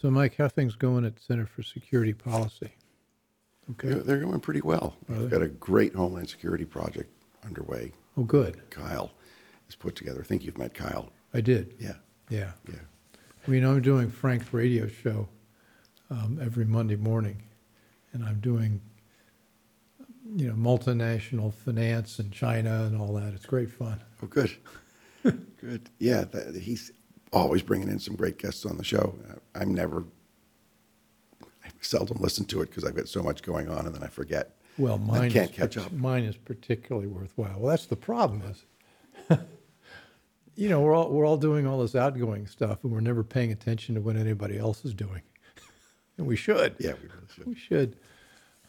So, Mike, how things going at Center for Security Policy? They're, Okay. they're going pretty well. We've got a great Homeland Security project underway. Oh, good. Kyle has put together. I think you've met Kyle. I did. Yeah, Yeah. yeah. Well, you know, I'm doing Frank's radio show um, every Monday morning, and I'm doing, you know, multinational finance and China and all that. It's great fun. Oh, good. good. Yeah, that, he's always bringing in some great guests on the show. Uh, I'm never, I seldom listen to it because I've got so much going on and then I forget. Well, mine I can't is, catch up. Mine is particularly worthwhile. Well, that's the problem is, you know, we're all we're all doing all this outgoing stuff, and we're never paying attention to what anybody else is doing, and we should. Yeah, we really should. We should.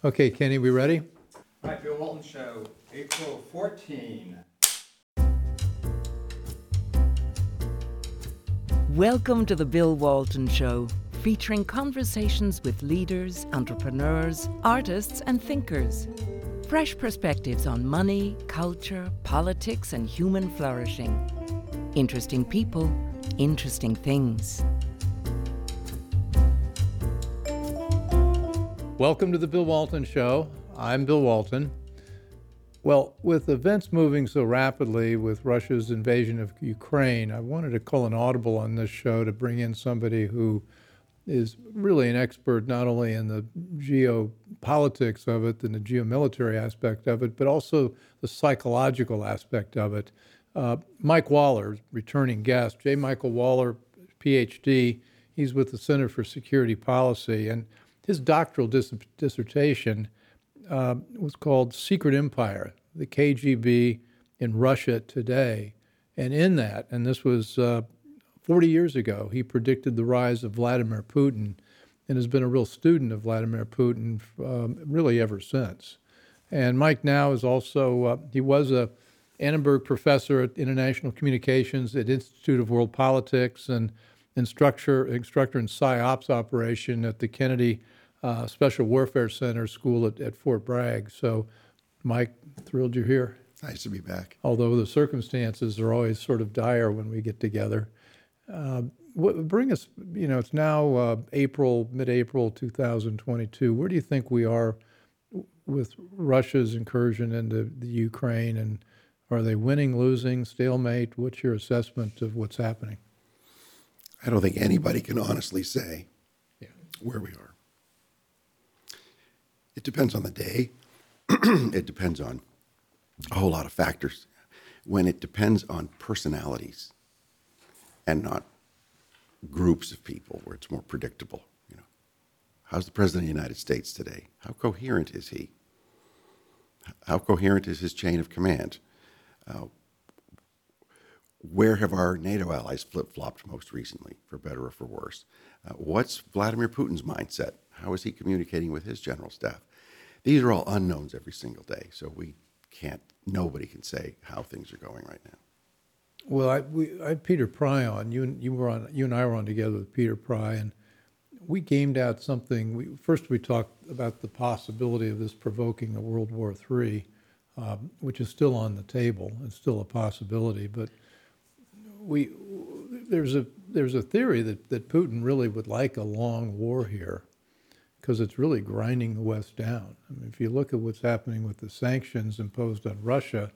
Okay, Kenny, we ready? All right, Bill Walton Show, April 14. Welcome to the Bill Walton Show, featuring conversations with leaders, entrepreneurs, artists, and thinkers. Fresh perspectives on money, culture, politics, and human flourishing. Interesting people, interesting things. Welcome to the Bill Walton Show. I'm Bill Walton. Well, with events moving so rapidly with Russia's invasion of Ukraine, I wanted to call an audible on this show to bring in somebody who is really an expert not only in the geopolitics of it and the geomilitary aspect of it, but also the psychological aspect of it. Uh, Mike Waller, returning guest, J. Michael Waller, PhD. He's with the Center for Security Policy, and his doctoral dis- dissertation uh, was called Secret Empire, the KGB in Russia today. And in that, and this was uh, 40 years ago, he predicted the rise of Vladimir Putin and has been a real student of Vladimir Putin um, really ever since. And Mike now is also, uh, he was a Annenberg professor at International Communications at Institute of World Politics and instructor, instructor in PsyOps operation at the Kennedy uh, Special Warfare Center School at, at Fort Bragg. So, Mike, thrilled you're here. Nice to be back. Although the circumstances are always sort of dire when we get together. Uh, what, bring us, you know, it's now uh, April, mid April 2022. Where do you think we are with Russia's incursion into the Ukraine? And are they winning, losing, stalemate? What's your assessment of what's happening? I don't think anybody can honestly say Yeah. where we are. It depends on the day. it depends on a whole lot of factors. When it depends on personalities and not groups of people, where it's more predictable. You know, how's the president of the United States today? How coherent is he? How coherent is his chain of command? Uh, where have our NATO allies flip flopped most recently, for better or for worse? Uh, what's Vladimir Putin's mindset? How is he communicating with his general staff? These are all unknowns every single day, so we can't, nobody can say how things are going right now. Well, I, we, I had Peter Pry on. You and you were on. You and I were on together with Peter Pry, and we gamed out something. We, first, we talked about the possibility of this provoking a World War III, um, which is still on the table. It's still a possibility, but we there's a there's a theory that, that Putin really would like a long war here because it's really grinding the West down. I mean, if you look at what's happening with the sanctions imposed on Russia,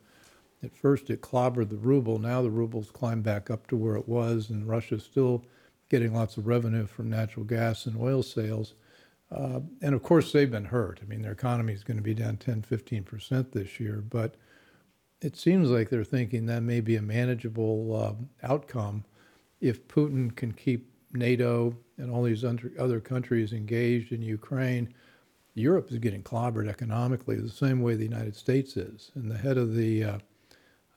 at first it clobbered the ruble. Now the ruble's climbed back up to where it was, and Russia's still getting lots of revenue from natural gas and oil sales. Uh, and of course, they've been hurt. I mean, their economy is going to be down 10, 15% this year, but it seems like they're thinking that may be a manageable um, outcome if Putin can keep NATO and all these other countries engaged in Ukraine. Europe is getting clobbered economically the same way the United States is. And the head of the uh,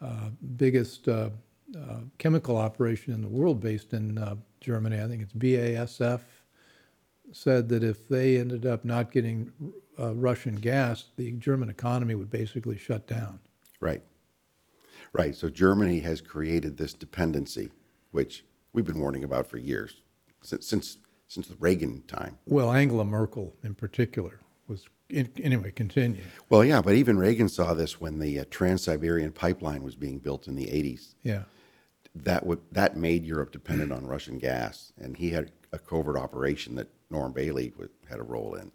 uh, biggest uh, uh, chemical operation in the world, based in uh, Germany, I think it's BASF, said that if they ended up not getting uh, Russian gas, the German economy would basically shut down. Right. Right. So Germany has created this dependency, which we've been warning about for years, since since, since the Reagan time. Well, Angela Merkel in particular was, in, anyway, continue. Well, yeah, but even Reagan saw this when the uh, Trans-Siberian pipeline was being built in the 80s. Yeah. That would that made Europe dependent on Russian gas, and he had a covert operation that Norm Bailey had a role in,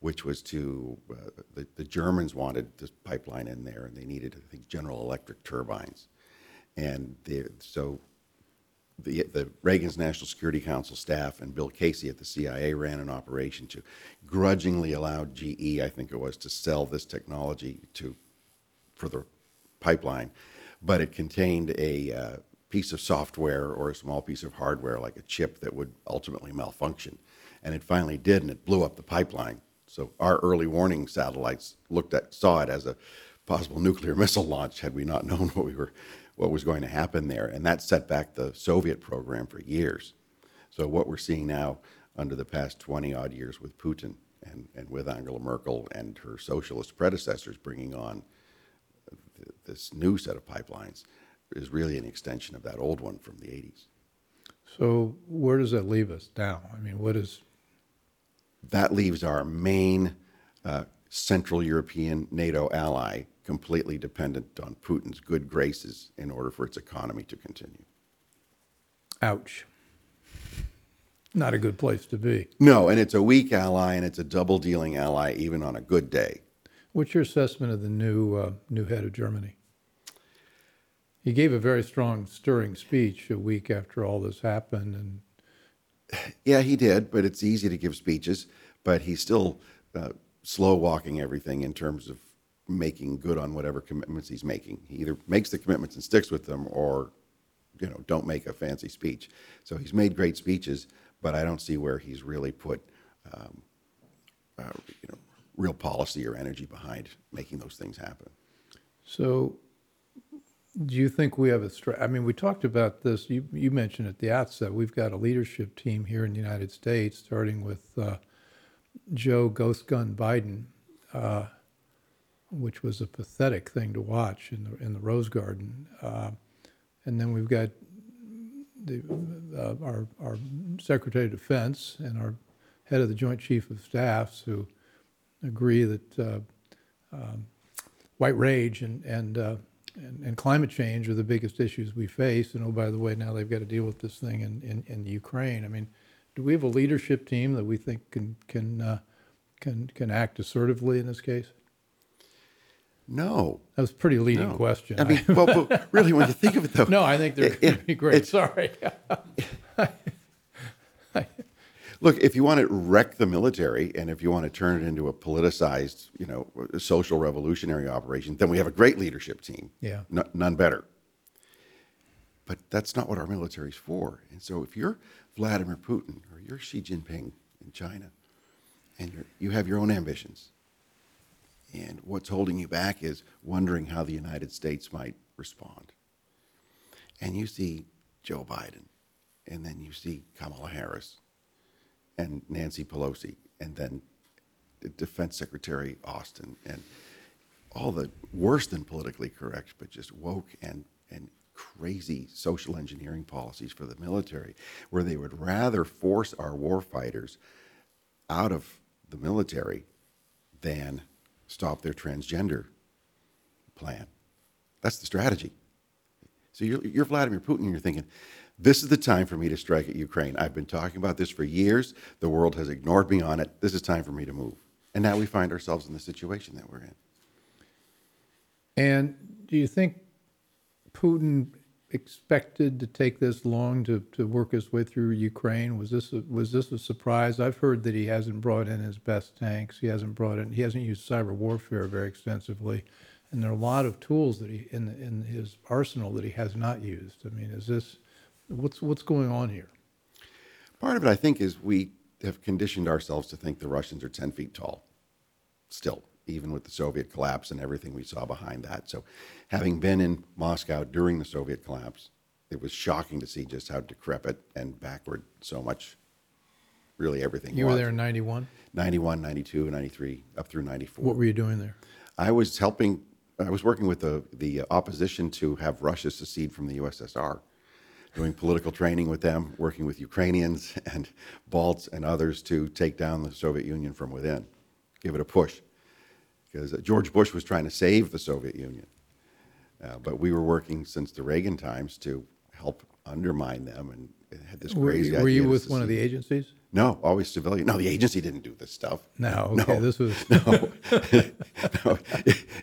which was to, uh, the, the Germans wanted this pipeline in there and they needed, I think, General Electric turbines. And they, so the, the Reagan's National Security Council staff and Bill Casey at the CIA ran an operation to grudgingly allow GE, I think it was, to sell this technology to for the pipeline, but it contained a uh, piece of software or a small piece of hardware, like a chip that would ultimately malfunction. And it finally did, and it blew up the pipeline. So our early warning satellites looked at, saw it as a possible nuclear missile launch had we not known what we were, what was going to happen there. And that set back the Soviet program for years. So what we're seeing now under the past 20 odd years with Putin and, and with Angela Merkel and her socialist predecessors bringing on th- this new set of pipelines is really an extension of that old one from the 80s. So where does that leave us now? I mean, what is, That leaves our main uh, Central European NATO ally completely dependent on Putin's good graces in order for its economy to continue. ouch. Not a good place to be. No, and it's a weak ally and it's a double dealing ally even on a good day. What's your assessment of the new, uh, new head of Germany? He gave a very strong, stirring speech a week after all this happened, and Yeah, he did, but it's easy to give speeches, but he's still uh, slow walking everything in terms of making good on whatever commitments he's making. He either makes the commitments and sticks with them or, you know, don't make a fancy speech. So he's made great speeches, but I don't see where he's really put, um, uh, you know, real policy or energy behind making those things happen. So, do you think we have a stra I mean, we talked about this, you, you mentioned at the outset, we've got a leadership team here in the United States, starting with uh, Joe Ghost Gun Biden, uh, which was a pathetic thing to watch in the, in the Rose Garden. Uh, and then we've got the, uh, our, our Secretary of Defense and our head of the Joint Chief of Staffs who agree that uh, white rage and and, uh, and and climate change are the biggest issues we face. And oh, by the way, now they've got to deal with this thing in, in, in Ukraine. I mean, do we have a leadership team that we think can can uh, can can act assertively in this case? No. That was a pretty leading no. question. I mean, well, but really, when you think of it, though, no, I think they're it- going to be great. it's- Sorry. Look, if you want to wreck the military and if you want to turn it into a politicized, you know, social revolutionary operation, then we have a great leadership team. Yeah. None better. But that's not what our military's for. And so if you're Vladimir Putin or you're Xi Jinping in China and you're, you have your own ambitions, and what's holding you back is wondering how the United States might respond. And you see Joe Biden, and then you see Kamala Harris, and Nancy Pelosi, and then the Defense Secretary Austin, and all the worse than politically correct, but just woke and and crazy social engineering policies for the military, where they would rather force our warfighters out of the military than stop their transgender plan. That's the strategy. So you're, you're Vladimir Putin, and you're thinking, this is the time for me to strike at Ukraine. I've been talking about this for years. The world has ignored me on it. This is time for me to move. And now we find ourselves in the situation that we're in. And do you think Putin expected to take this long to, to work his way through Ukraine? Was this a, was this a surprise? I've heard that he hasn't brought in his best tanks. He hasn't brought in. He hasn't used cyber warfare very extensively, and there are a lot of tools that he in in his arsenal that he has not used. I mean, is this what's what's going on here? Part of it, I think, is we have conditioned ourselves to think the Russians are 10 feet tall, still, even with the Soviet collapse and everything we saw behind that. So, having been in Moscow during the Soviet collapse, it was shocking to see just how decrepit and backward so much, really everything You was. were there in '91. 91, 92, 93, up through 94. What were you doing there? I was helping, I was working with the, the opposition to have Russia secede from the USSR, doing political training with them, working with Ukrainians and Balts and others to take down the Soviet Union from within, give it a push. Because George Bush was trying to save the Soviet Union. Uh, but we were working since the Reagan times to help undermine them and, had this Were crazy you- idea. Were you with one of the agencies? No, always civilian. No, the agency didn't do this stuff. No, okay, this was, No. no.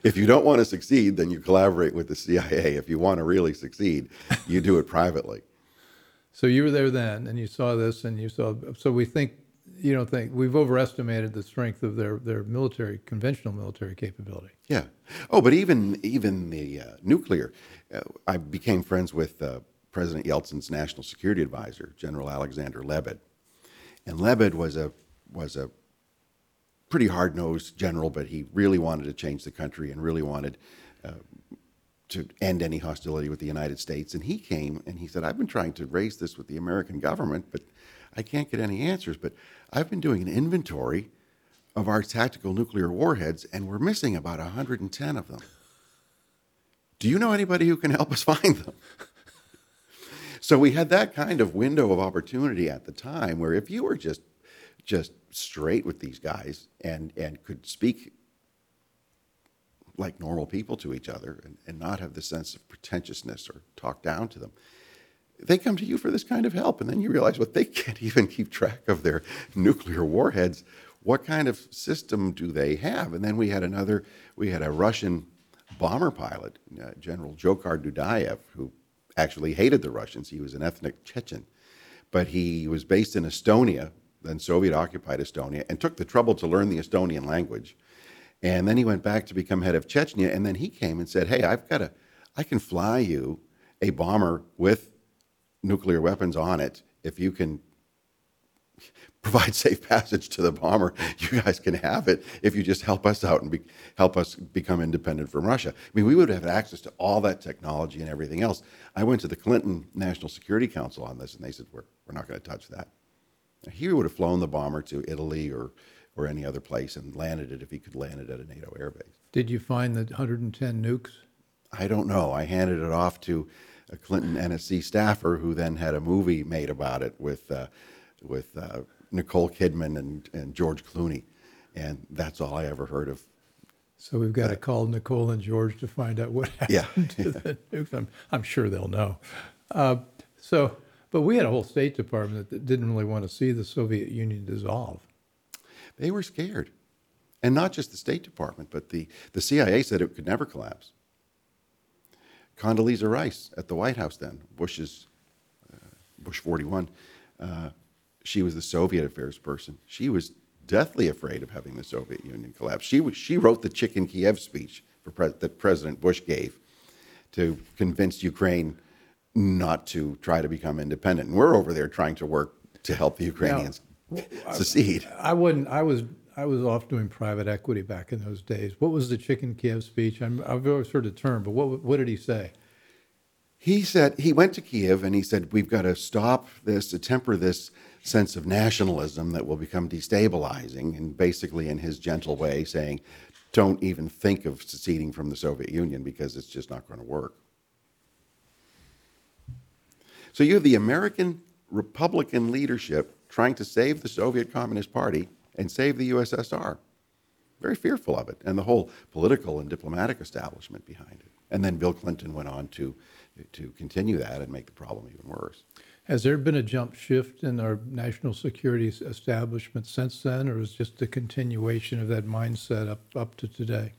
If you don't want to succeed, then you collaborate with the CIA. If you want to really succeed, you do it privately. so you were there then, and you saw this, and you saw, so we think, you don't think, we've overestimated the strength of their, their military, conventional military capability. Yeah. Oh, but even even the uh, nuclear, uh, I became friends with uh, President Yeltsin's national security advisor, General Alexander Lebed, and Lebed was a was a pretty hard nosed general, but he really wanted to change the country and really wanted uh, to end any hostility with the United States. And he came and he said, "I've been trying to raise this with the American government, but I can't get any answers. But I've been doing an inventory." Of our tactical nuclear warheads, and we're missing about 110 of them. Do you know anybody who can help us find them? So we had that kind of window of opportunity at the time where if you were just just straight with these guys and and could speak like normal people to each other and, and not have the sense of pretentiousness or talk down to them, they come to you for this kind of help. And then you realize, well, they can't even keep track of their nuclear warheads. What kind of system do they have? And then we had another, we had a Russian bomber pilot, uh, General Jokhar Dudayev, who actually hated the Russians. He was an ethnic Chechen. But he was based in Estonia, then Soviet occupied Estonia, and took the trouble to learn the Estonian language. And then he went back to become head of Chechnya. And then he came and said, Hey, I've got a, I can fly you a bomber with nuclear weapons on it if you can provide safe passage to the bomber. You guys can have it if you just help us out and be, help us become independent from Russia. I mean, we would have access to all that technology and everything else. I went to the Clinton National Security Council on this, and they said, We're, we're not going to touch that. Now, he would have flown the bomber to Italy or, or any other place and landed it if he could land it at a NATO airbase. Did you find the 110 nukes? I don't know. I handed it off to a Clinton NSC staffer who then had a movie made about it with, uh, with uh, Nicole Kidman and, and George Clooney. And that's all I ever heard of. So we've got to call Nicole and George to find out what Yeah. happened to the nukes. I'm, I'm sure they'll know. Uh, so, but we had a whole State Department that didn't really want to see the Soviet Union dissolve. They were scared. And not just the State Department, but the, the CIA said it could never collapse. Condoleezza Rice at the White House then, Bush's, uh, Bush 41, uh, she was the Soviet affairs person. She was deathly afraid of having the Soviet Union collapse. She, was, she wrote the Chicken Kiev speech for pres that President Bush gave to convince Ukraine not to try to become independent. And we're over there trying to work to help the Ukrainians secede. I wouldn't. I was. I was off doing private equity back in those days. What was the Chicken Kiev speech? I'm, I've always heard the term, but what what did he say? He said he went to Kiev and he said we've got to stop this, to temper this sense of nationalism that will become destabilizing, and basically in his gentle way saying, don't even think of seceding from the Soviet Union because it's just not going to work. So you have the American Republican leadership trying to save the Soviet Communist Party and save the USSR. Very fearful of it, and the whole political and diplomatic establishment behind it. And then Bill Clinton went on to, to continue that and make the problem even worse. Has there been a jump shift in our national security establishment since then, or is it just a continuation of that mindset up up to today?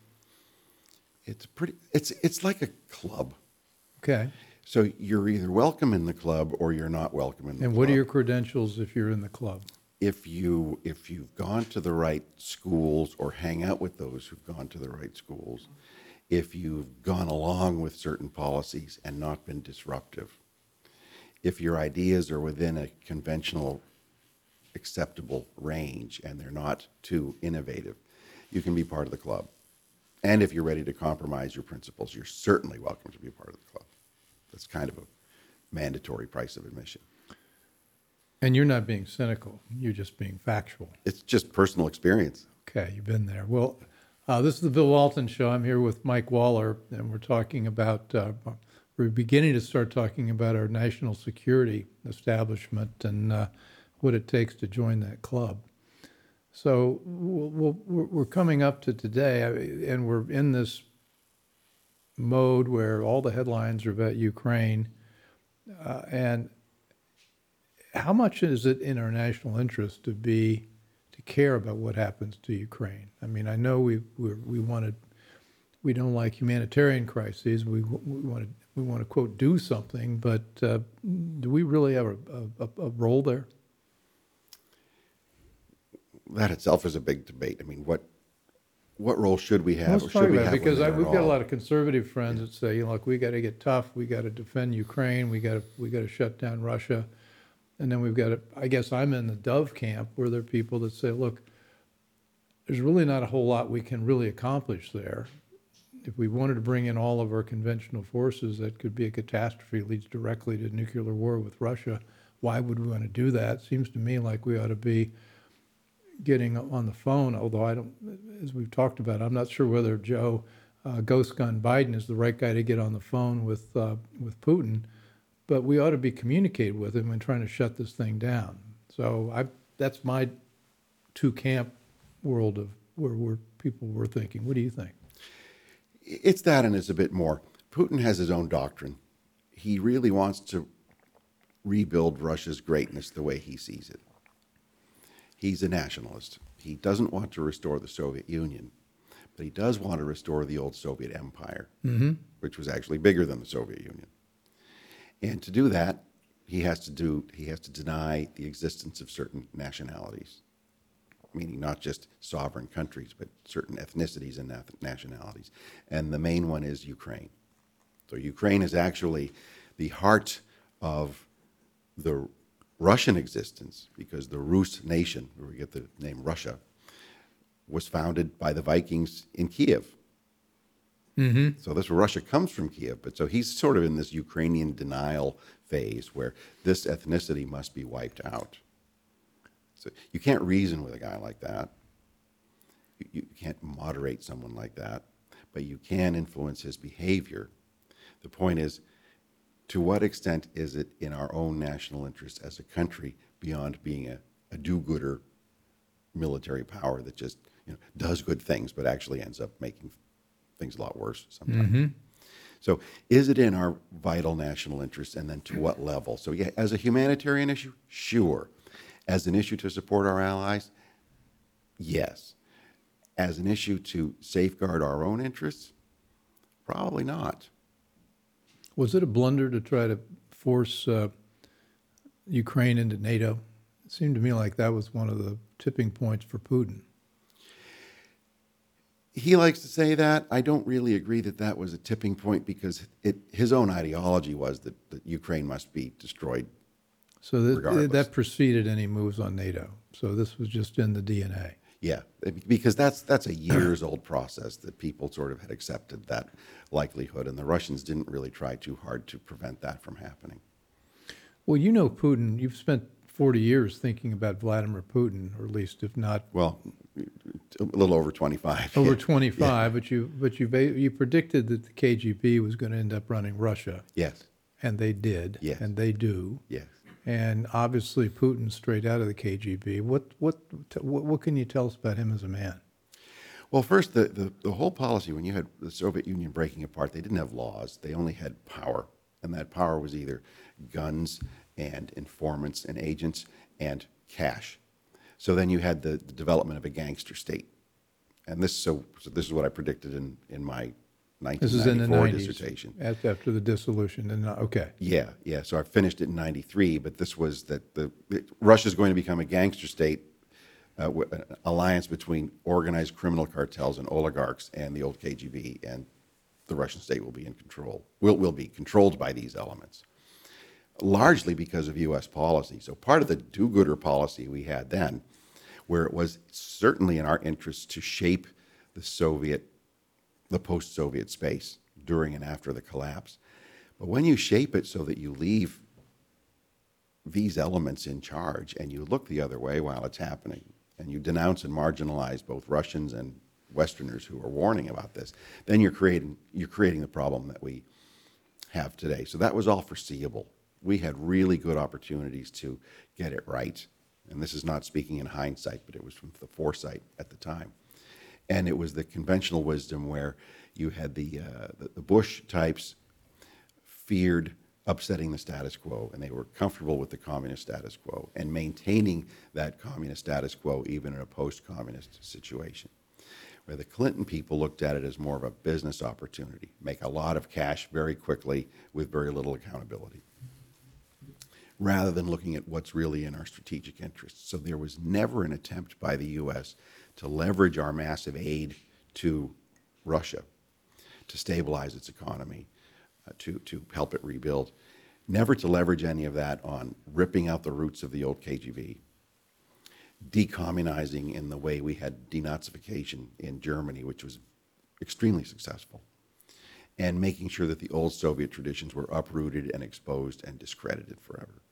It's pretty. It's it's like a club. Okay. So you're either welcome in the club or you're not welcome in the And club. what are your credentials if you're in the club? If you if you've gone to the right schools or hang out with those who've gone to the right schools, if you've gone along with certain policies and not been disruptive, if your ideas are within a conventional acceptable range and they're not too innovative, you can be part of the club. And if you're ready to compromise your principles, you're certainly welcome to be a part of the club. That's kind of a mandatory price of admission. And you're not being cynical; you're just being factual. It's just personal experience. Okay, you've been there. Well, uh, this is the Bill Walton Show. I'm here with Mike Waller, and we're talking about, uh, we're beginning to start talking about our national security establishment and uh, what it takes to join that club. So we'll, we'll, we're we're coming up to today, and we're in this mode where all the headlines are about Ukraine. Uh, and how much is it in our national interest to be to care about what happens to Ukraine? I mean, I know we we're, we wanted we don't like humanitarian crises. We we want to we want to quote do something, but uh, do we really have a, a, a role there? That itself is a big debate. I mean, what what role should we have, Let's talk should we about it because I, we've got a lot of conservative friends that say, you know, look, we got to get tough. We got to defend Ukraine. We got to we got to shut down Russia, and then we've got. I guess I'm in the Dove camp where there are people that say, look, there's really not a whole lot we can really accomplish there. If we wanted to bring in all of our conventional forces, that could be a catastrophe. Leads directly to nuclear war with Russia. Why would we want to do that? Seems to me like we ought to be getting on the phone, although I don't, as we've talked about, I'm not sure whether Joe uh, Ghost Gun Biden is the right guy to get on the phone with, uh, with Putin, but we ought to be communicating with him and trying to shut this thing down. So I, that's my two camp world of where, where people were thinking. What do you think? It's that, and it's a bit more. Putin has his own doctrine. He really wants to rebuild Russia's greatness the way he sees it. He's a nationalist. He doesn't want to restore the Soviet Union, but he does want to restore the old Soviet Empire, mm-hmm. which was actually bigger than the Soviet Union. And to do that, he has to do he has to deny the existence of certain nationalities, meaning not just sovereign countries, but certain ethnicities and nationalities. And the main one is Ukraine. So Ukraine is actually the heart of the Russian existence because the Rus nation, where we get the name Russia, was founded by the Vikings in Kiev. Mm-hmm. So this Russia comes from Kiev, but so he's sort of in this Ukrainian denial phase where this ethnicity must be wiped out. So you can't reason with a guy like that. You, you can't moderate someone like that, but you can influence his behavior. The point is, to what extent is it in our own national interest as a country beyond being a, a do-gooder military power that just you know, does good things but actually ends up making things a lot worse sometimes? So, is it in our vital national interest, and then to what level? So, yeah, as a humanitarian issue, sure. As an issue to support our allies, yes. As an issue to safeguard our own interests, probably not. Was it a blunder to try to force uh, Ukraine into NATO? It seemed to me like that was one of the tipping points for Putin. He likes to say that. I don't really agree that that was a tipping point because it, his own ideology was that, that Ukraine must be destroyed. So that, that preceded any moves on NATO. So this was just in the DNA. Yeah, because that's that's a years old process that people sort of had accepted that likelihood, and the Russians didn't really try too hard to prevent that from happening. Well, you know Putin. You've spent 40 years thinking about Vladimir Putin, or at least if not Well, a little over twenty five. over 25, but you but you ba- you predicted that the KGB was going to end up running Russia, Yes, and they did, Yes. and they do. yes. And obviously, Putin's straight out of the KGB. What what t- what, what can you tell us about him as a man? Well, first, the, the, the whole policy, when you had the Soviet Union breaking apart, they didn't have laws. They only had power. And that power was either guns and informants and agents and cash. So then you had the, the development of a gangster state. And this, so, so this is what I predicted in, in my This is in the 1994 90s, dissertation. af- after the dissolution. And okay, Yeah, yeah. So I finished it in '93, but this was that the Russia's going to become a gangster state, uh, an alliance between organized criminal cartels and oligarchs and the old KGB, and the Russian state will be in control. Will will be controlled by these elements, largely because of U.S. policy. So part of the do-gooder policy we had then, where it was certainly in our interest to shape the Soviet the post Soviet space during and after the collapse. But when you shape it so that you leave these elements in charge and you look the other way while it's happening, and you denounce and marginalize both Russians and Westerners who are warning about this, then you're creating, you're creating the problem that we have today. So that was all foreseeable. We had really good opportunities to get it right. And this is not speaking in hindsight, but it was from the foresight at the time and it was the conventional wisdom where you had the uh, the, the Bush types feared upsetting the status quo, and they were comfortable with the communist status quo and maintaining that communist status quo even in a post-communist situation. Where the Clinton people looked at it as more of a business opportunity, make a lot of cash very quickly with very little accountability rather than looking at what's really in our strategic interests. So there was never an attempt by the U.S. to leverage our massive aid to Russia to stabilize its economy, uh, to, to help it rebuild. Never to leverage any of that on ripping out the roots of the old KGB, decommunizing in the way we had denazification in Germany, which was extremely successful, and making sure that the old Soviet traditions were uprooted and exposed and discredited forever.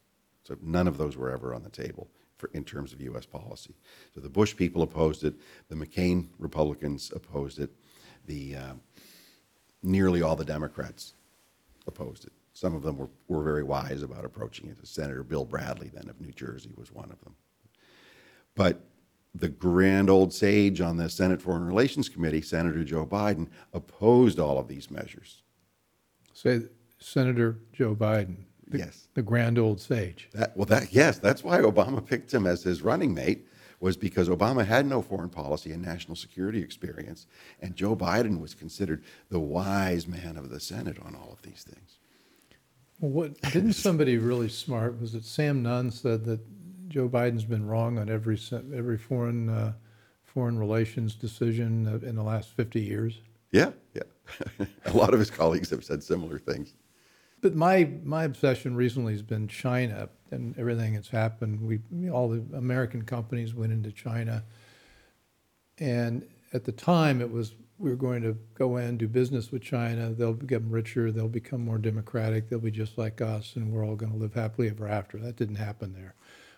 So none of those were ever on the table for, in terms of U.S. policy. So the Bush people opposed it, the McCain Republicans opposed it, the uh, nearly all the Democrats opposed it. Some of them were, were very wise about approaching it. Senator Bill Bradley, then of New Jersey, was one of them. But the grand old sage on the Senate Foreign Relations Committee, Senator Joe Biden, opposed all of these measures. Say Senator Joe Biden. The- Yes. The grand old sage. That, well, that, yes, that's why Obama picked him as his running mate, was because Obama had no foreign policy and national security experience, and Joe Biden was considered the wise man of the Senate on all of these things. Well, what, didn't somebody really smart, was it Sam Nunn said that Joe Biden's been wrong on every, every foreign, uh, foreign relations decision in the last 50 years? Yeah, yeah. A lot of his colleagues have said similar things. But my, my obsession recently has been China and everything that's happened. We, all the American companies went into China. And at the time, it was, we were going to go in, do business with China. They'll become richer. They'll become more democratic. They'll be just like us, and we're all going to live happily ever after. That didn't happen there.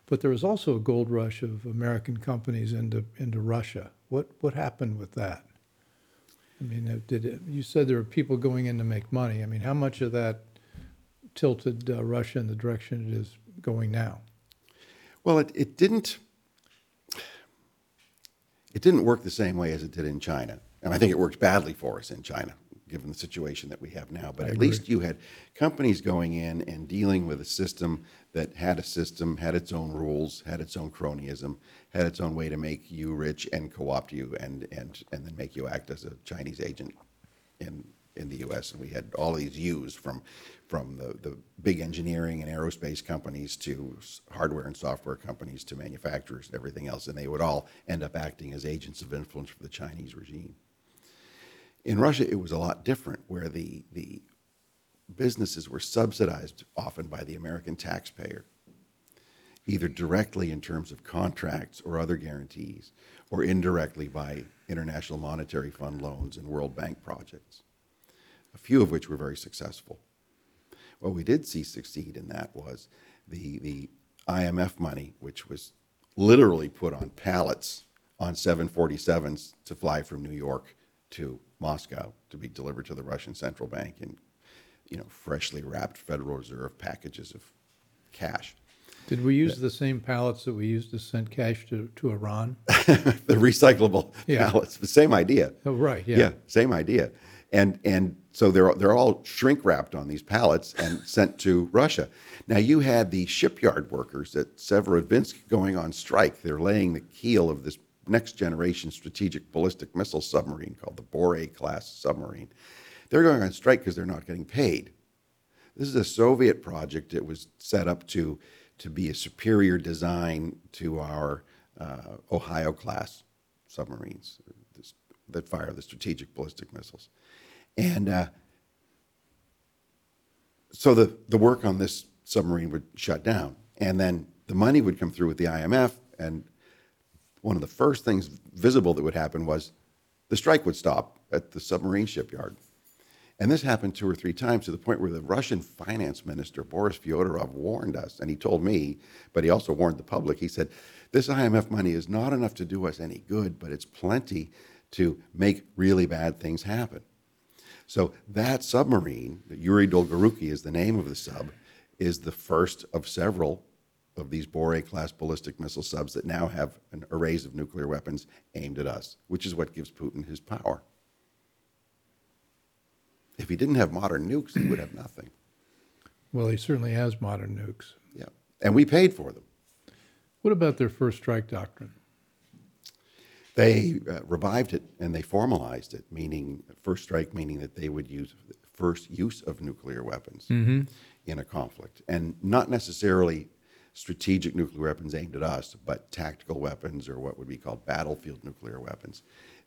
But there was also a gold rush of American companies into, into Russia. What, what happened with that? I mean, did it, you said there were people going in to make money. I mean, how much of that tilted uh, Russia in the direction it is going now? Well, it, it didn't. It didn't work the same way as it did in China, and I think it worked badly for us in China, given the situation that we have now. But at least you had companies going in and dealing with a system that had a system, had its own rules, had its own cronyism, had its own way to make you rich and co-opt you, and and and then make you act as a Chinese agent in in the U.S. And we had all these U's from from the, the big engineering and aerospace companies to hardware and software companies to manufacturers and everything else, and they would all end up acting as agents of influence for the Chinese regime. In Russia, it was a lot different, where the the businesses were subsidized often by the American taxpayer, either directly in terms of contracts or other guarantees, or indirectly by International Monetary Fund loans and World Bank projects, a few of which were very successful. What we did see succeed in that was the, the IMF money, which was literally put on pallets on 747s to fly from New York to Moscow to be delivered to the Russian central bank in, you know, freshly wrapped Federal Reserve packages of cash. Did we use the same pallets that we used to send cash to, to Iran? the recyclable Yeah. pallets, the same idea. Oh, right, yeah. Yeah, same idea. And and so they're they're all shrink wrapped on these pallets and sent to Russia. Now you had the shipyard workers at Severodvinsk going on strike. They're laying the keel of this next generation strategic ballistic missile submarine called the Bore class submarine. They're going on strike because they're not getting paid. This is a Soviet project. It was set up to to be a superior design to our uh, Ohio class submarines that fire the strategic ballistic missiles, and uh, so the the work on this submarine would shut down, and then the money would come through with the IMF, and one of the first things visible that would happen was the strike would stop at the submarine shipyard. And this happened two or three times to the point where the Russian finance minister, Boris Fyodorov, warned us. And he told me, but he also warned the public. He said, This IMF money is not enough to do us any good, but it's plenty to make really bad things happen. So that submarine, the Yuri Dolgoruki is the name of the sub, is the first of several of these Bore class ballistic missile subs that now have an arrays of nuclear weapons aimed at us, which is what gives Putin his power. If he didn't have modern nukes, he would have nothing. Well, he certainly has modern nukes. Yeah. And we paid for them. What about their first strike doctrine? They uh, revived it and they formalized it, meaning first strike, meaning that they would use first use of nuclear weapons in a conflict, and not necessarily strategic nuclear weapons aimed at us, but tactical weapons or what would be called battlefield nuclear weapons.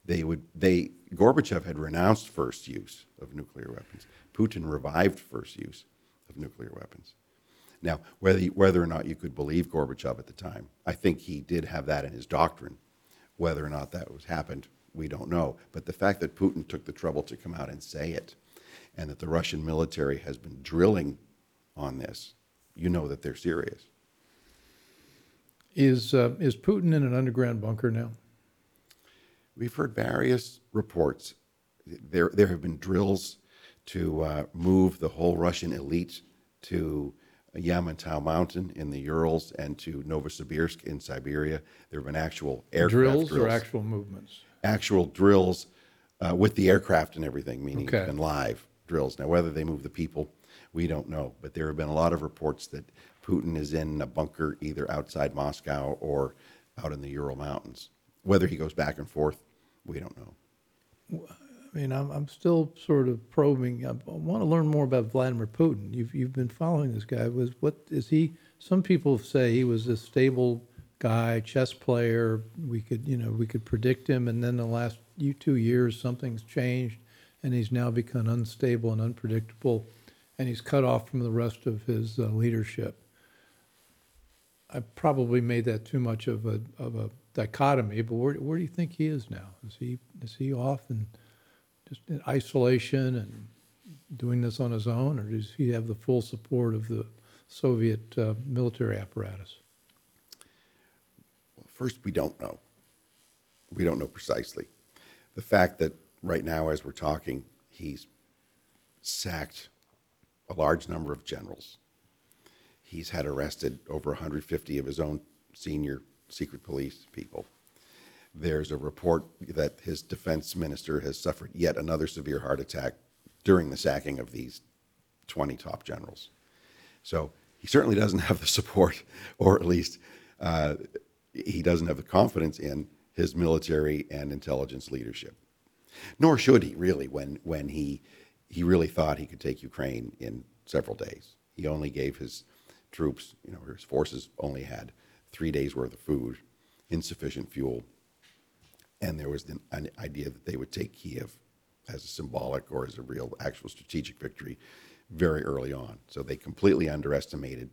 They would they Gorbachev had renounced first use of nuclear weapons. Putin revived first use of nuclear weapons. Now, whether whether or not you could believe Gorbachev at the time, I think he did have that in his doctrine. Whether or not that was happened, we don't know. But the fact that Putin took the trouble to come out and say it, and that the Russian military has been drilling on this, you know that they're serious. Is uh, is Putin in an underground bunker now? We've heard various reports. There, there have been drills to uh, move the whole Russian elite to Yamantau Mountain in the Urals and to Novosibirsk in Siberia. There have been actual aircraft drills, drills, or actual movements? actual drills uh, with the aircraft and everything, meaning Okay. it's live drills. Now, whether they move the people, we don't know. But there have been a lot of reports that Putin is in a bunker either outside Moscow or out in the Ural Mountains. Whether he goes back and forth, we don't know. I mean, I'm, I'm still sort of probing. I, I want to learn more about Vladimir Putin. You've, you've been following this guy. Was what is he? Some people say he was a stable guy, chess player. We could, you know, we could predict him, and then the last you two years, something's changed, and he's now become unstable and unpredictable, and he's cut off from the rest of his uh, leadership. I probably made that too much of a of a dichotomy, but where where do you think he is now? Is he is he off and just in isolation and doing this on his own, or does he have the full support of the Soviet uh, military apparatus? Well, first, we don't know. We don't know precisely. The fact that right now, as we're talking, he's sacked a large number of generals. He's had arrested over 150 of his own senior secret police people. There's a report that his defense minister has suffered yet another severe heart attack during the sacking of these 20 top generals. So he certainly doesn't have the support, or at least uh, he doesn't have the confidence in his military and intelligence leadership. Nor should he really, when when he he really thought he could take Ukraine in several days. He only gave his troops, you know, his forces only had three days worth of food, insufficient fuel, and there was an, idea that they would take Kiev as a symbolic or as a real actual strategic victory very early on. So they completely underestimated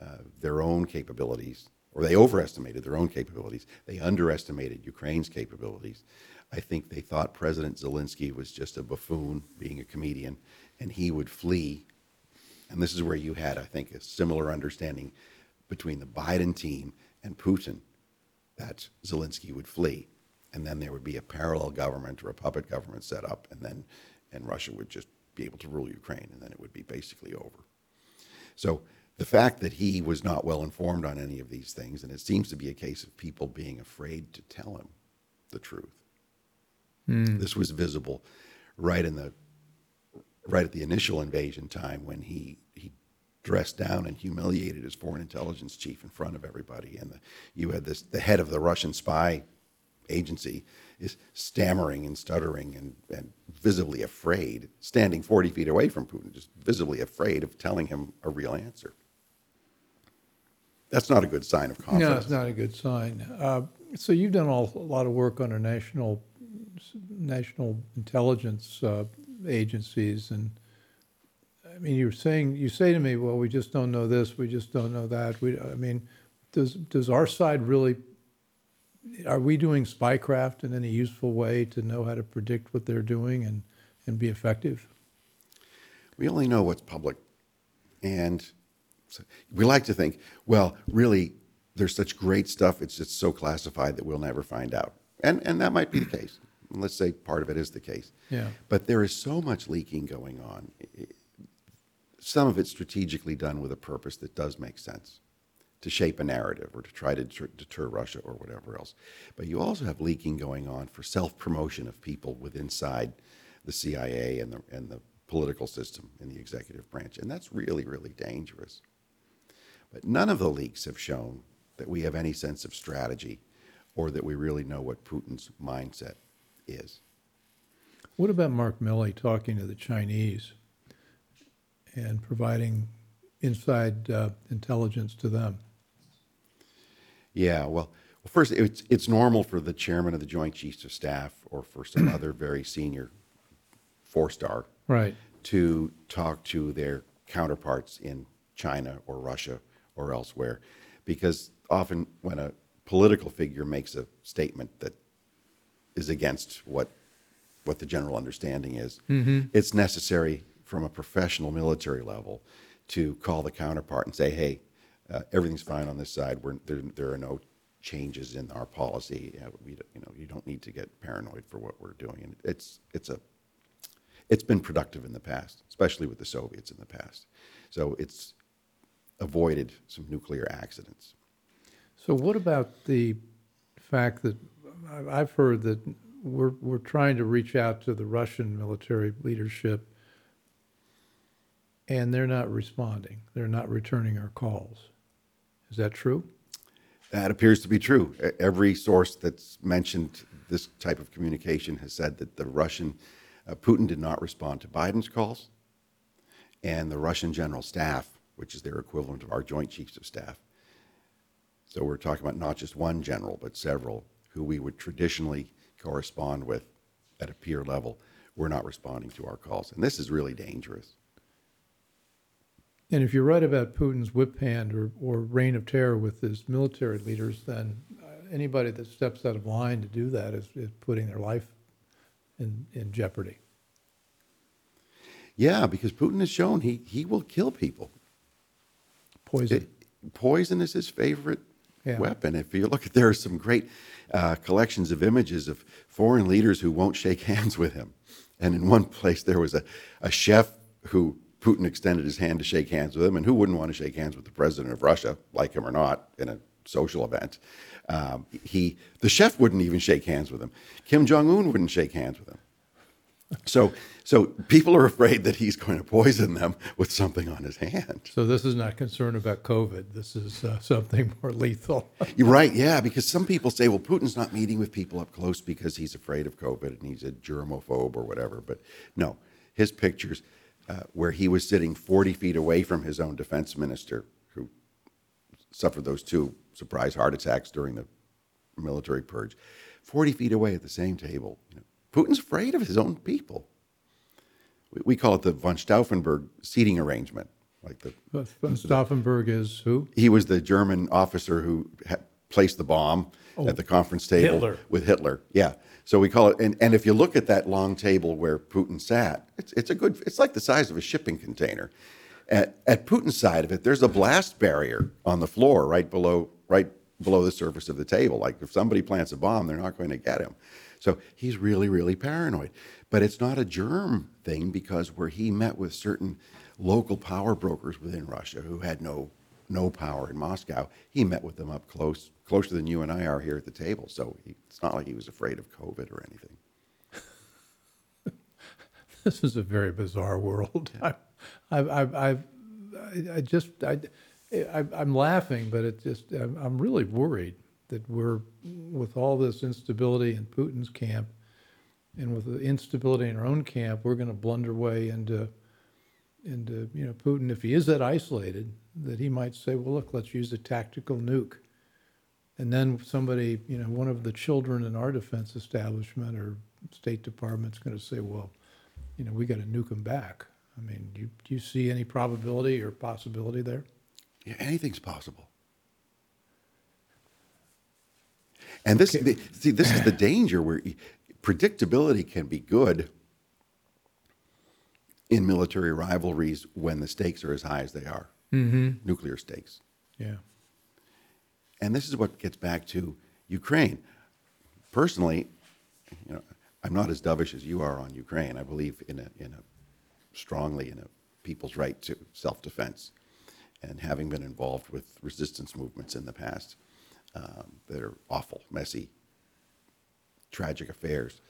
uh, their own capabilities, or they overestimated their own capabilities. They underestimated Ukraine's capabilities. I think they thought President Zelensky was just a buffoon, being a comedian, and he would flee. And this is where you had, I think, a similar understanding between the Biden team and Putin that Zelensky would flee. And then there would be a parallel government or a puppet government set up, and then and Russia would just be able to rule Ukraine, and then it would be basically over. So the fact that he was not well informed on any of these things, and it seems to be a case of people being afraid to tell him the truth. Hmm. This was visible right in the right at the initial invasion time when he he dressed down and humiliated his foreign intelligence chief in front of everybody, and the, you had this the head of the Russian spy agency is stammering and stuttering and, and visibly afraid, standing 40 feet away from Putin, just visibly afraid of telling him a real answer. That's not a good sign of confidence. No, it's not a good sign. Uh, so you've done all, a lot of work under national national intelligence uh, agencies, and I mean, you're saying you say to me, "Well, we just don't know this, we just don't know that." We, I mean, does does our side really? Are we doing spycraft in any useful way to know how to predict what they're doing and and be effective? We only know what's public. And so we like to think, well, really, there's such great stuff, it's just so classified that we'll never find out. And, and that might be the case. Let's say part of it is the case. Yeah. But there is so much leaking going on. Some of it strategically done with a purpose that does make sense to shape a narrative or to try to deter, deter Russia or whatever else. But you also have leaking going on for self promotion of people with inside the CIA and the, and the political system in the executive branch. And that's really, really dangerous. But none of the leaks have shown that we have any sense of strategy or that we really know what Putin's mindset is. What about Mark Milley talking to the Chinese and providing inside uh, intelligence to them? Yeah, well, well, first, it's it's normal for the chairman of the Joint Chiefs of Staff or for some other very senior four star Right. to talk to their counterparts in China or Russia or elsewhere, because often when a political figure makes a statement that is against what what the general understanding is, mm-hmm. it's necessary from a professional military level to call the counterpart and say, "Hey, everything's fine on this side. We're, there, there are no changes in our policy. Uh, we, you know, you don't need to get paranoid for what we're doing." And it's it's a it's been productive in the past, especially with the Soviets in the past. So it's avoided some nuclear accidents. So what about the fact that I- I've heard that we're, we're trying to reach out to the Russian military leadership and they're not responding. They're not returning our calls. Is that true? That appears to be true. Every source that's mentioned this type of communication has said that the Russian, uh, Putin did not respond to Biden's calls, and the Russian general staff, which is their equivalent of our joint chiefs of staff. So we're talking about not just one general, but several who we would traditionally correspond with at a peer level. We're not responding to our calls, and this is really dangerous. And if you're right about Putin's whip hand or, or reign of terror with his military leaders, then uh, anybody that steps out of line to do that is, is putting their life in, in jeopardy. Yeah, because Putin has shown he, he will kill people. Poison. It- poison is his favorite Yeah. weapon. If you look at, there are some great uh, collections of images of foreign leaders who won't shake hands with him. And in one place, there was a, a chef who Putin extended his hand to shake hands with him, and who wouldn't want to shake hands with the president of Russia, like him or not, in a social event? Um, he, the chef wouldn't even shake hands with him. Kim Jong Un wouldn't shake hands with him. So, so people are afraid that he's going to poison them with something on his hand. So this is not concern about COVID. This is uh, something more lethal. You're right, yeah, because some people say, well, Putin's not meeting with people up close because he's afraid of COVID and he's a germaphobe or whatever. But no, his pictures uh, where he was sitting 40 feet away from his own defense minister, who suffered those two surprise heart attacks during the military purge, 40 feet away at the same table. You know, Putin's afraid of his own people. We, we call it the von Stauffenberg seating arrangement, like the Von Stauffenberg is who? he was the German officer who ha- placed the bomb oh. at the conference table Hitler. with Hitler. Yeah. So we call it, and, and if you look at that long table where Putin sat, it's, it's a good, it's like the size of a shipping container. At, at Putin's side of it, there's a blast barrier on the floor right below, right below the surface of the table. Like if somebody plants a bomb, they're not going to get him. So he's really, really paranoid. But it's not a germ thing because where he met with certain local power brokers within Russia who had no no power in Moscow, he met with them up close, closer than you and I are here at the table. So he, it's not like he was afraid of COVID or anything. This is a very bizarre world. I, I, I, I, I just, I, I, I'm laughing, but it just, I'm, I'm really worried that we're, with all this instability in Putin's camp and with the instability in our own camp, we're going to blunder way into, into, you know, Putin, if he is that isolated, that he might say, well, look, let's use a tactical nuke. And then somebody, you know, one of the children in our defense establishment or State Department's going to say, well, you know, we got to nuke them back. I mean, do you, do you see any probability or possibility there? Yeah, anything's possible. And this, the, see, this is the danger where predictability can be good in military rivalries when the stakes are as high as they are, mm-hmm. nuclear stakes. Yeah. And this is what gets back to Ukraine. Personally, you know, I'm not as dovish as you are on Ukraine. I believe in a, in a strongly in a people's right to self-defense, and having been involved with resistance movements in the past um, that are awful, messy, tragic affairs.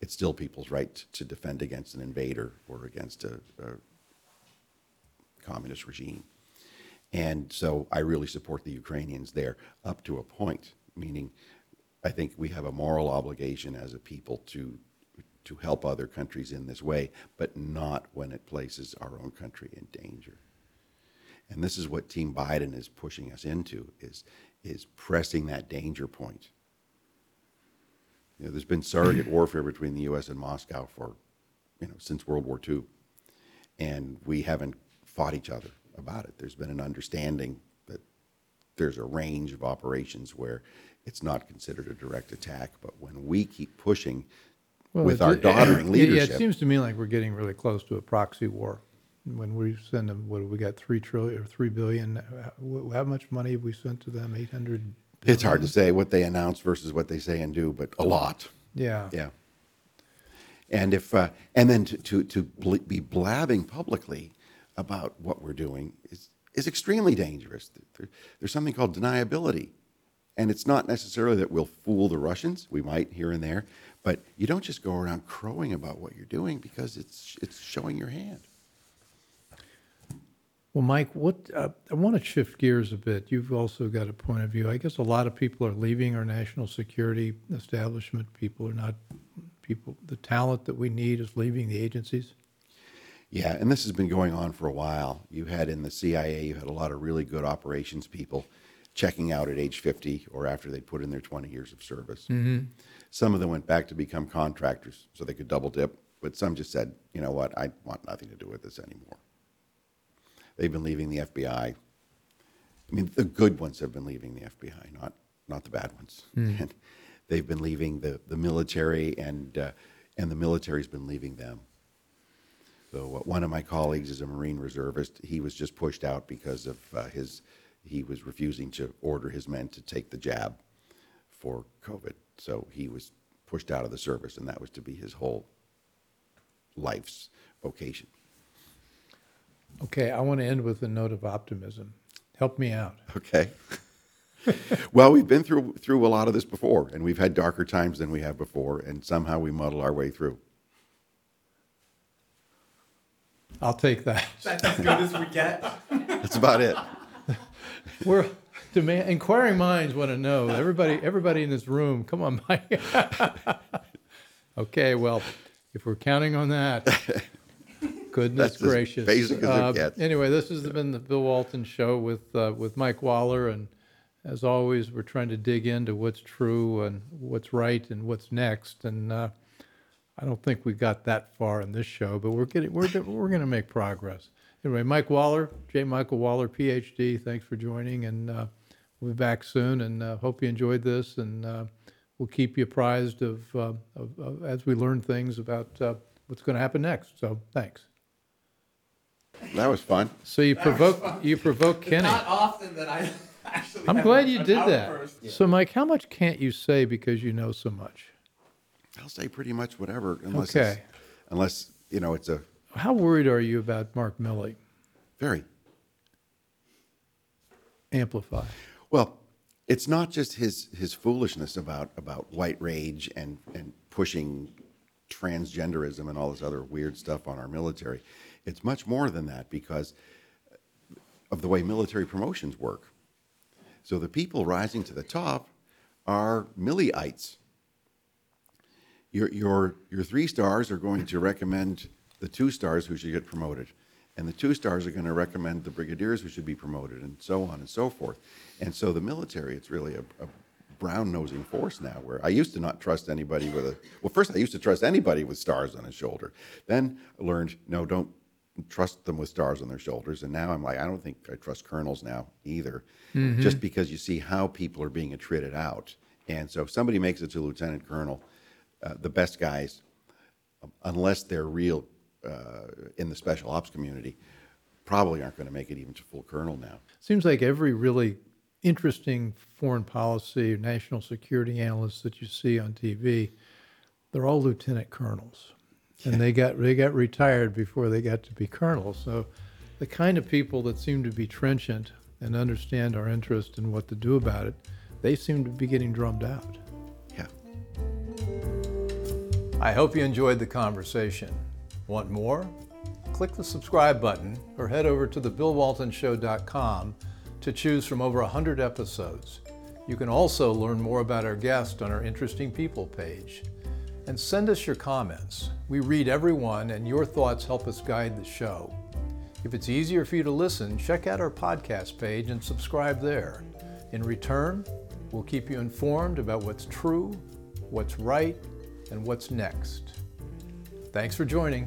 it's still people's right to defend against an invader or against a, a communist regime. And so I really support the Ukrainians there up to a point, meaning I think we have a moral obligation as a people to to help other countries in this way, but not when it places our own country in danger. And this is what Team Biden is pushing us into is is pressing that danger point. You know, there's been surrogate warfare between the U.S. and Moscow for, you know, since World War II, and we haven't fought each other about it. There's been an understanding that there's a range of operations where it's not considered a direct attack. But when we keep pushing Well, with it- our doddering yeah, Yeah, leadership, it seems to me like we're getting really close to a proxy war. When we send them, what, we got three trillion or three billion? Uh, wh- How much money have we sent to them? Eight hundred? it's hard to say what they announce versus what they say and do, but a lot. Yeah. Yeah. And if uh, and then to to, to bl- be blabbing publicly about what we're doing is is extremely dangerous. There, there's something called deniability, and it's not necessarily that we'll fool the Russians. We might here and there, but you don't just go around crowing about what you're doing because it's it's showing your hand. Well, Mike, what uh, I want to shift gears a bit. You've also got a point of view. I guess a lot of people are leaving our national security establishment. People are not people. The talent that we need is leaving the agencies. Yeah, and this has been going on for a while. You had in the CIA, you had a lot of really good operations people checking out at age 50 or after they put in their 20 years of service. Some of them went back to become contractors so they could double dip, but some just said, you know what, I want nothing to do with this anymore. They've been leaving the FBI. I mean, the good ones have been leaving the FBI, not not the bad ones. And they've been leaving the, the military, and uh, and the military's been leaving them. So uh, one of my colleagues is a Marine reservist. He was just pushed out because of uh, his he was refusing to order his men to take the jab for COVID. So he was pushed out of the service, and that was to be his whole life's vocation. Okay, I want to end with a note of optimism. Help me out. Okay. well, we've been through through a lot of this before, and we've had darker times than we have before, and somehow we muddle our way through. I'll take that. That's as good as we get. That's about it. We're demand, inquiring minds want to know. Everybody, everybody in this room, come on, Mike. okay, well, if we're counting on that, goodness That's as gracious. basic as it Uh, gets. Anyway, this has been the Bill Walton Show with uh, with Mike Waller, and as always, we're trying to dig into what's true and what's right and what's next. And uh, I don't think we got that far in this show, but we're getting we're we're going to make progress. Anyway, Mike Waller, J. Michael Waller, PhD. Thanks for joining, and uh, we'll be back soon. And uh, hope you enjoyed this, and uh, we'll keep you apprised of, uh, of, of as we learn things about uh, what's going to happen next. So thanks. That was fun. So you provoke you provoke Kenny. Not often that I actually. I'm have glad a- you did that. outburst. So Mike, how much can't you say because you know so much? I'll say pretty much whatever, unless Okay. unless you know it's a How worried are you about Mark Milley? very Amplify. Well, it's not just his his foolishness about about white rage and and pushing transgenderism and all this other weird stuff on our military. It's much more than that because of the way military promotions work. So the people rising to the top are Milleyites. Your your your three stars are going to recommend the two stars who should get promoted, and the two stars are going to recommend the brigadiers who should be promoted, and so on and so forth. And so the military, it's really a, a brown nosing force now. Where I used to not trust anybody with a well, first I used to trust anybody with stars on his shoulder. Then I learned no, don't trust them with stars on their shoulders. And now I'm like, I don't think I trust colonels now either, mm-hmm. just because you see how people are being treated out. And so if somebody makes it to lieutenant colonel, uh, the best guys, unless they're real uh, in the special ops community, probably aren't going to make it even to full colonel now. Seems like every really interesting foreign policy, national security analyst that you see on TV, they're all lieutenant colonels, and they got they got retired before they got to be colonels. So, the kind of people that seem to be trenchant and understand our interest and what to do about it, they seem to be getting drummed out. I hope you enjoyed the conversation. Want more? Click the subscribe button or head over to thebillwaltonshow.com to choose from over 100 episodes. You can also learn more about our guest on our Interesting People page. And send us your comments. We read every one, and your thoughts help us guide the show. If it's easier for you to listen, check out our podcast page and subscribe there. In return, we'll keep you informed about what's true, what's right, and what's next. Thanks for joining.